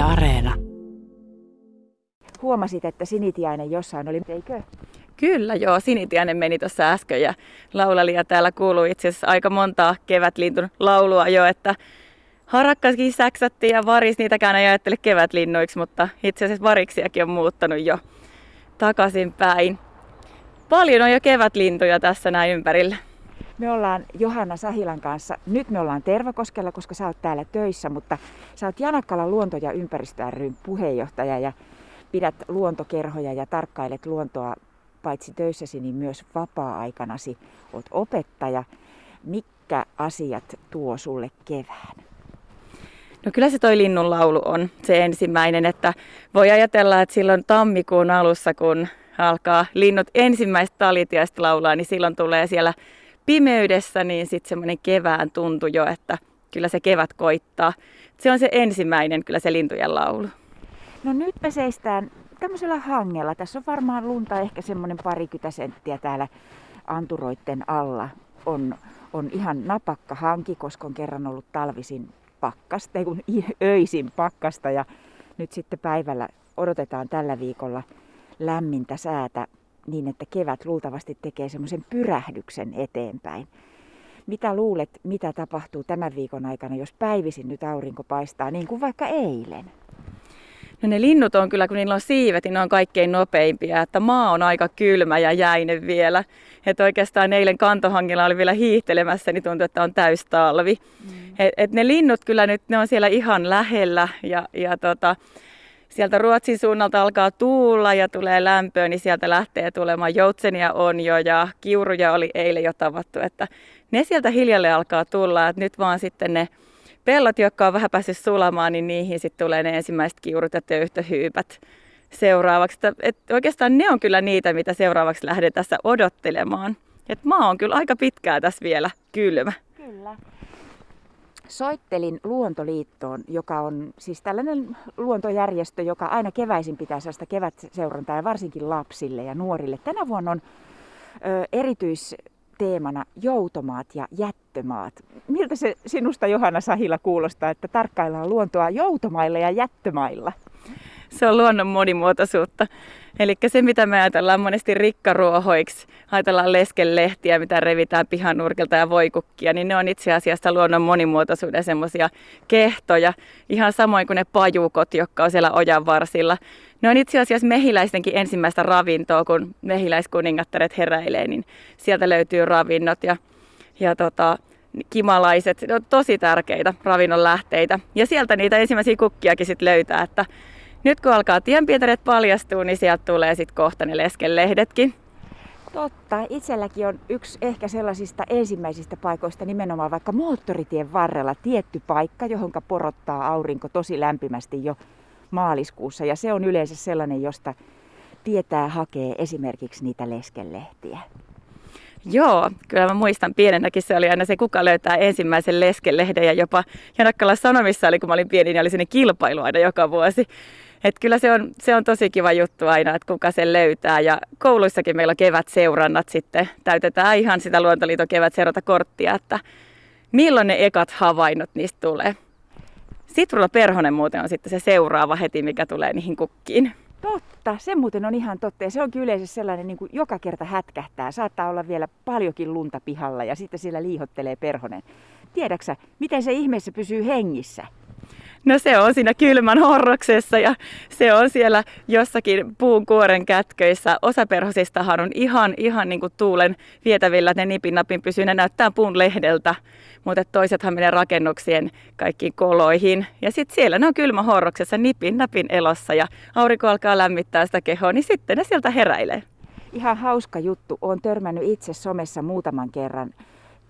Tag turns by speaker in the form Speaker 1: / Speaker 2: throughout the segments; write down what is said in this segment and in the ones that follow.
Speaker 1: Yle Areena.
Speaker 2: Huomasit, että sinitiainen jossain oli, eikö?
Speaker 3: Kyllä joo, sinitiainen meni tuossa äsken ja laulali ja täällä kuuluu itse asiassa aika montaa kevätlintun laulua jo, että harakkaskin säksättiin ja varis niitäkään ei ajattele kevätlinnuiksi, mutta itse asiassa variksiakin on muuttanut jo takaisin päin. Paljon on jo kevätlintuja tässä näin ympärillä.
Speaker 2: Me ollaan Johanna Sahilan kanssa, nyt me ollaan Tervakoskella, koska sä oot täällä töissä, mutta sä oot Janakkala luonto- ja ympäristö puheenjohtaja ja pidät luontokerhoja ja tarkkailet luontoa paitsi töissäsi, niin myös vapaa-aikanasi. Oot opettaja. Mitkä asiat tuo sulle kevään?
Speaker 3: No kyllä se toi linnun laulu on se ensimmäinen, että voi ajatella, että silloin tammikuun alussa, kun alkaa linnut ensimmäistä talitiaista laulaa, niin silloin tulee siellä pimeydessä niin sitten semmoinen kevään tuntu jo, että kyllä se kevät koittaa. Se on se ensimmäinen, kyllä se lintujen laulu.
Speaker 2: No nyt me seistään tämmöisellä hangella. Tässä on varmaan lunta ehkä semmoinen parikymmentä senttiä täällä anturoitten alla. On, on ihan napakka hanki, koska on kerran ollut talvisin pakkasta, kun öisin pakkasta ja nyt sitten päivällä odotetaan tällä viikolla lämmintä säätä niin, että kevät luultavasti tekee semmoisen pyrähdyksen eteenpäin. Mitä luulet, mitä tapahtuu tämän viikon aikana, jos päivisin nyt aurinko paistaa, niin kuin vaikka eilen?
Speaker 3: No ne linnut on kyllä, kun niillä on siivet, niin ne on kaikkein nopeimpia. Että maa on aika kylmä ja jäinen vielä. Että oikeastaan eilen kantohangilla oli vielä hiihtelemässä, niin tuntuu, että on täystalvi. Mm. Et, et ne linnut kyllä nyt, ne on siellä ihan lähellä ja, ja tota, sieltä Ruotsin suunnalta alkaa tuulla ja tulee lämpöä, niin sieltä lähtee tulemaan joutsenia on jo ja kiuruja oli eilen jo tavattu, että ne sieltä hiljalle alkaa tulla, että nyt vaan sitten ne pellot, jotka on vähän päässyt sulamaan, niin niihin sitten tulee ne ensimmäiset kiurut ja töyhtöhyypät seuraavaksi. Että, et oikeastaan ne on kyllä niitä, mitä seuraavaksi lähden tässä odottelemaan. Et maa on kyllä aika pitkää tässä vielä kylmä.
Speaker 2: Kyllä. Soittelin Luontoliittoon, joka on siis tällainen luontojärjestö, joka aina keväisin pitää sellaista kevätseurantaa ja varsinkin lapsille ja nuorille. Tänä vuonna on ö, erityisteemana joutomaat ja jättömaat. Miltä se sinusta Johanna Sahila kuulostaa, että tarkkaillaan luontoa joutomailla ja jättömailla?
Speaker 3: Se on luonnon monimuotoisuutta. Eli se, mitä me ajatellaan monesti rikkaruohoiksi, ajatellaan leskelehtiä, mitä revitään pihanurkilta ja voikukkia, niin ne on itse asiassa luonnon monimuotoisuuden semmoisia kehtoja, ihan samoin kuin ne pajukot, jotka on siellä ojan varsilla. Ne on itse asiassa mehiläistenkin ensimmäistä ravintoa, kun mehiläiskuningattaret heräilee, niin sieltä löytyy ravinnot ja, ja tota, kimalaiset, ne on tosi tärkeitä ravinnon lähteitä. Ja sieltä niitä ensimmäisiä kukkiakin sitten löytää, että nyt kun alkaa tienpietareet paljastua, niin sieltä tulee sitten kohta ne leskelehdetkin.
Speaker 2: Totta. Itselläkin on yksi ehkä sellaisista ensimmäisistä paikoista nimenomaan vaikka moottoritien varrella tietty paikka, johon porottaa aurinko tosi lämpimästi jo maaliskuussa. Ja se on yleensä sellainen, josta tietää hakee esimerkiksi niitä leskelehtiä.
Speaker 3: Joo, kyllä mä muistan pienenäkin se oli aina se, kuka löytää ensimmäisen leskelehden ja jopa Janakkala Sanomissa oli, kun mä olin pieni, niin oli sinne kilpailu aina joka vuosi. Et kyllä se on, se on tosi kiva juttu aina, että kuka sen löytää. Ja kouluissakin meillä on kevätseurannat sitten. Täytetään ihan sitä Luontoliiton kevätseuranta-korttia, että milloin ne ekat havainnot niistä tulee. Sitrulla Perhonen muuten on sitten se seuraava heti, mikä tulee niihin kukkiin.
Speaker 2: Totta, se muuten on ihan totta. Ja se on kyllä sellainen, niin kuin joka kerta hätkähtää. Saattaa olla vielä paljonkin lunta pihalla ja sitten siellä liihottelee perhonen. Tiedäksä, miten se ihmeessä pysyy hengissä?
Speaker 3: No se on siinä kylmän horroksessa ja se on siellä jossakin puun kuoren kätköissä. Osa perhosistahan on ihan, ihan niin kuin tuulen vietävillä, ne nipin napin pysyy. Ne näyttää puun lehdeltä, mutta toisethan menee rakennuksien kaikkiin koloihin. Ja sitten siellä ne on kylmä horroksessa nipin napin elossa ja aurinko alkaa lämmittää sitä kehoa, niin sitten ne sieltä heräilee.
Speaker 2: Ihan hauska juttu. Olen törmännyt itse somessa muutaman kerran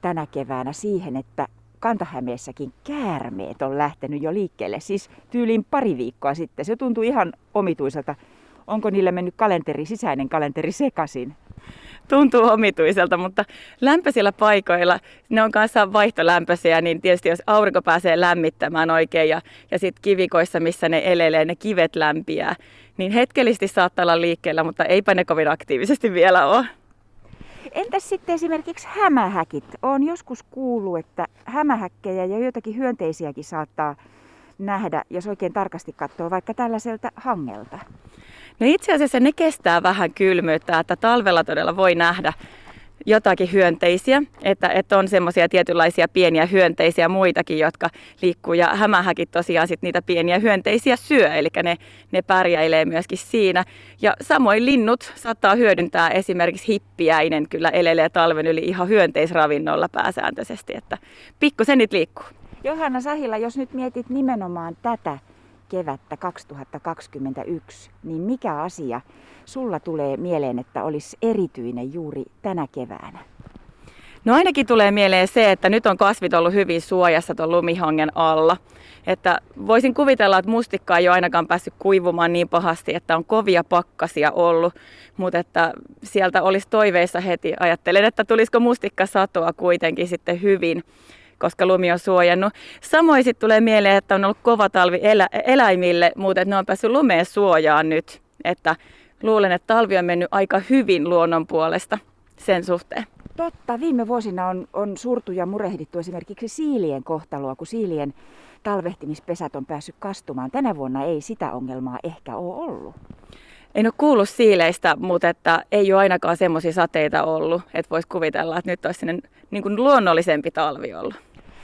Speaker 2: tänä keväänä siihen, että Kantahämeessäkin käärmeet on lähtenyt jo liikkeelle, siis tyyliin pari viikkoa sitten. Se tuntuu ihan omituiselta. Onko niille mennyt kalenteri, sisäinen kalenteri sekasin?
Speaker 3: Tuntuu omituiselta, mutta lämpöisillä paikoilla, ne on kanssa vaihtolämpöisiä, niin tietysti jos aurinko pääsee lämmittämään oikein ja, ja sitten kivikoissa, missä ne elelee, ne kivet lämpiää, niin hetkellisesti saattaa olla liikkeellä, mutta eipä ne kovin aktiivisesti vielä ole.
Speaker 2: Entäs sitten esimerkiksi hämähäkit? Olen joskus kuullut, että hämähäkkejä ja joitakin hyönteisiäkin saattaa nähdä, jos oikein tarkasti katsoo vaikka tällaiselta hangelta?
Speaker 3: No itse asiassa ne kestää vähän kylmyyttä, että talvella todella voi nähdä jotakin hyönteisiä, että, että on semmoisia tietynlaisia pieniä hyönteisiä muitakin, jotka liikkuu ja hämähäkin tosiaan sit niitä pieniä hyönteisiä syö, eli ne, ne pärjäilee myöskin siinä. Ja samoin linnut saattaa hyödyntää esimerkiksi hippiäinen kyllä elelee talven yli ihan hyönteisravinnolla pääsääntöisesti, että pikkusen niitä liikkuu.
Speaker 2: Johanna Sahila, jos nyt mietit nimenomaan tätä kevättä 2021, niin mikä asia sulla tulee mieleen, että olisi erityinen juuri tänä keväänä?
Speaker 3: No ainakin tulee mieleen se, että nyt on kasvit ollut hyvin suojassa tuon lumihangen alla. Että voisin kuvitella, että mustikka ei ole ainakaan päässyt kuivumaan niin pahasti, että on kovia pakkasia ollut. Mutta että sieltä olisi toiveissa heti. Ajattelen, että tulisiko mustikka satoa kuitenkin sitten hyvin koska lumi on suojannut. Samoin sitten tulee mieleen, että on ollut kova talvi elä, eläimille, mutta ne on päässyt lumeen suojaan nyt. Että luulen, että talvi on mennyt aika hyvin luonnon puolesta sen suhteen.
Speaker 2: Totta, viime vuosina on, on surtu ja murehdittu esimerkiksi siilien kohtaloa, kun siilien talvehtimispesät on päässyt kastumaan. Tänä vuonna ei sitä ongelmaa ehkä ole ollut.
Speaker 3: En ole kuullut siileistä, mutta että ei ole ainakaan semmoisia sateita ollut, että voisi kuvitella, että nyt olisi niin kuin luonnollisempi talvi ollut.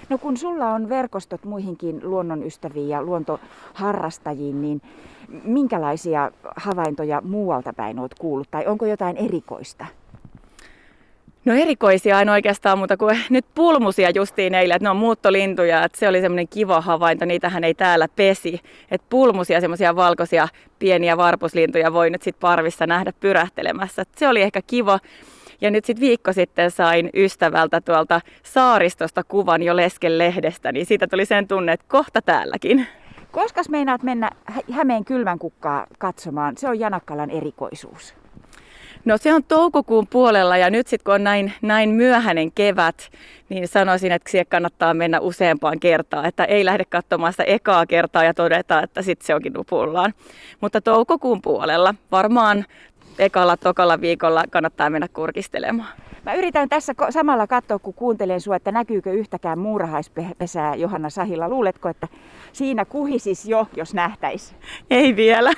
Speaker 2: No kun sulla on verkostot muihinkin luonnonystäviin ja luontoharrastajiin, niin minkälaisia havaintoja muualta päin olet kuullut tai onko jotain erikoista?
Speaker 3: No erikoisia en oikeastaan muuta kuin nyt pulmusia justiin eilen, että ne on muuttolintuja, että se oli semmoinen kiva havainto, niitähän ei täällä pesi. Että pulmusia, semmoisia valkoisia pieniä varpuslintuja voi nyt sitten parvissa nähdä pyrähtelemässä. Et se oli ehkä kiva. Ja nyt sitten viikko sitten sain ystävältä tuolta saaristosta kuvan jo leskelehdestä, niin siitä tuli sen tunne, että kohta täälläkin.
Speaker 2: Koska meinaat mennä Hämeen kylmän kukkaa katsomaan? Se on Janakkalan erikoisuus.
Speaker 3: No se on toukokuun puolella ja nyt sitten kun on näin, näin myöhäinen kevät, niin sanoisin, että siihen kannattaa mennä useampaan kertaan. Että ei lähde katsomaan sitä ekaa kertaa ja todeta, että sitten se onkin nupullaan. Mutta toukokuun puolella varmaan ekalla, tokalla viikolla kannattaa mennä kurkistelemaan.
Speaker 2: Mä yritän tässä samalla katsoa, kun kuuntelen sua, että näkyykö yhtäkään muurahaispesää Johanna Sahilla. Luuletko, että siinä kuhisis jo, jos nähtäisi?
Speaker 3: Ei vielä.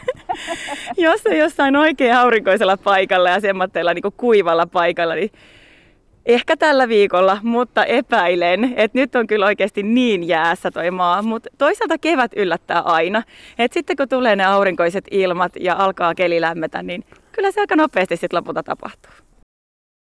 Speaker 3: jos on jossain oikein aurinkoisella paikalla ja semmoitteella niin kuivalla paikalla, niin ehkä tällä viikolla, mutta epäilen, että nyt on kyllä oikeasti niin jäässä toi maa. Mutta toisaalta kevät yllättää aina. Et sitten kun tulee ne aurinkoiset ilmat ja alkaa keli lämmetä, niin kyllä se aika nopeasti sitten lopulta tapahtuu.